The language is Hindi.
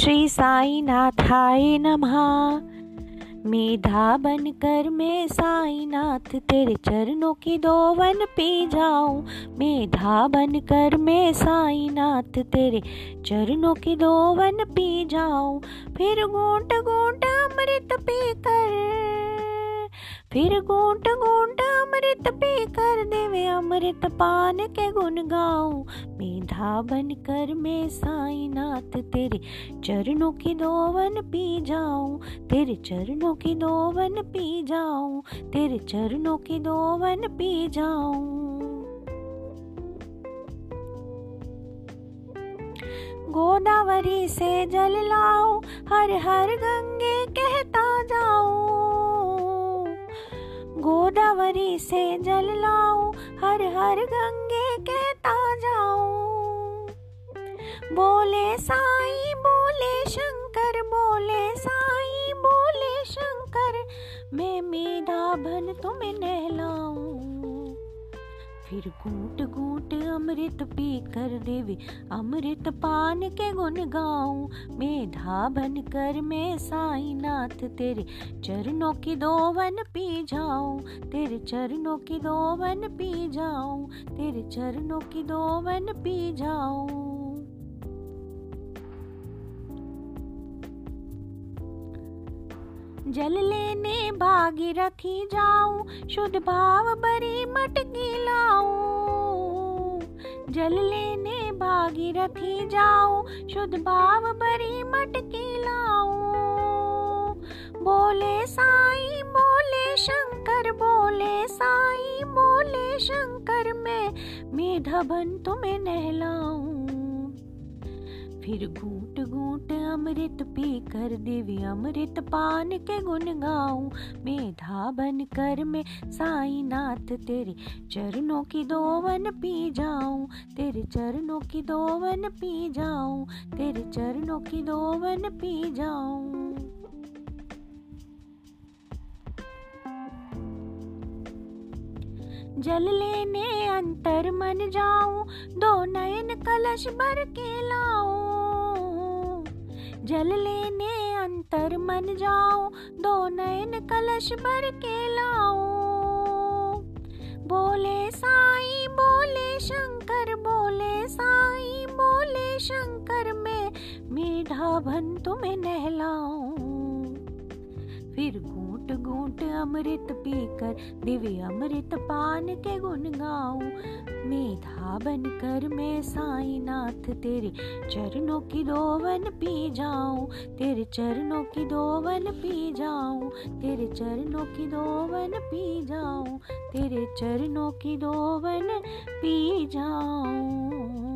श्री साई नाथाय नमः। मेधा बन कर मैं साई नाथ तेरे चरणों की दोवन पी जाऊँ। मेधा बन कर मैं साई नाथ तेरे चरणों की दोवन पी जाऊँ। फिर गोंट गोंट अमृत पी कर फिर गोंट गोंट अमृत पी कर देवे, अमृत पान के गुण गाऊं। मेधा बन कर मैं साईनाथ, तेरे चरणों की दोवन पी जाऊँ। तेरे चरणों की दोवन पी जाऊँ, तेरे चरणों की दोवन पी जाऊँ। गोदावरी से जल लाओ हर हर गंगे गोदावरी से जल लाऊं, हर हर गंगे कहता जाऊँ। बोले साई, बोले शंकर, बोले साई, बोले शंकर, मैं मेधा भन तुम्हें नहलाऊं। फिर घूट घूट अमृत पी कर देवी। अमृत पान के गुण गाऊं, मेधा बन कर मैं साई नाथ तेरे चरणों की दोवन पी जाऊँ, तेरे चरणों की दोवन पी जाऊँ, तेरे चरणों की दोवन पी जाऊँ। जल लेने भागीरथी जाऊँ, शुद्ध भाव बरी मटकी लाऊं। जल लेने भागीरथी जाऊँ, शुद्ध भाव बरी मटकी लाऊं। बोले साई, बोले शंकर, बोले साई, बोले शंकर, मैं मेधा बन तुम्हें नहलाऊं। फिर घूट घूट अमृत पी कर देवी अमृत पान के गुण गाऊं। मेधा बन कर मैं साईनाथ, तेरे चरणों की दोवन पी जाऊँ। तेरे चरणों की दोवन पी जाऊँ। तेरे चरणों की दोवन पी जाऊँ। जल लेने अंतर मन जाऊँ। दो नयन कलश भर के लाऊं। जल लेने अंतर मन जाओ दो नयन कलश भर के लाओ बोले साई, बोले शंकर, बोले साई, बोले शंकर, में मीठा भन तुम्हें नहलाऊं। फिर घूट घूट अमृत पीकर, दिव्य अमृत पान के गुण गाऊं। मेधा बन कर मैं साईनाथ, तेरे चरणों की दोवन पी जाऊँ। तेरे चरणों की दोवन पी जाऊँ। तेरे चरणों की दोवन पी जाऊँ। तेरे चरणों की दोवन पी जाऊँ।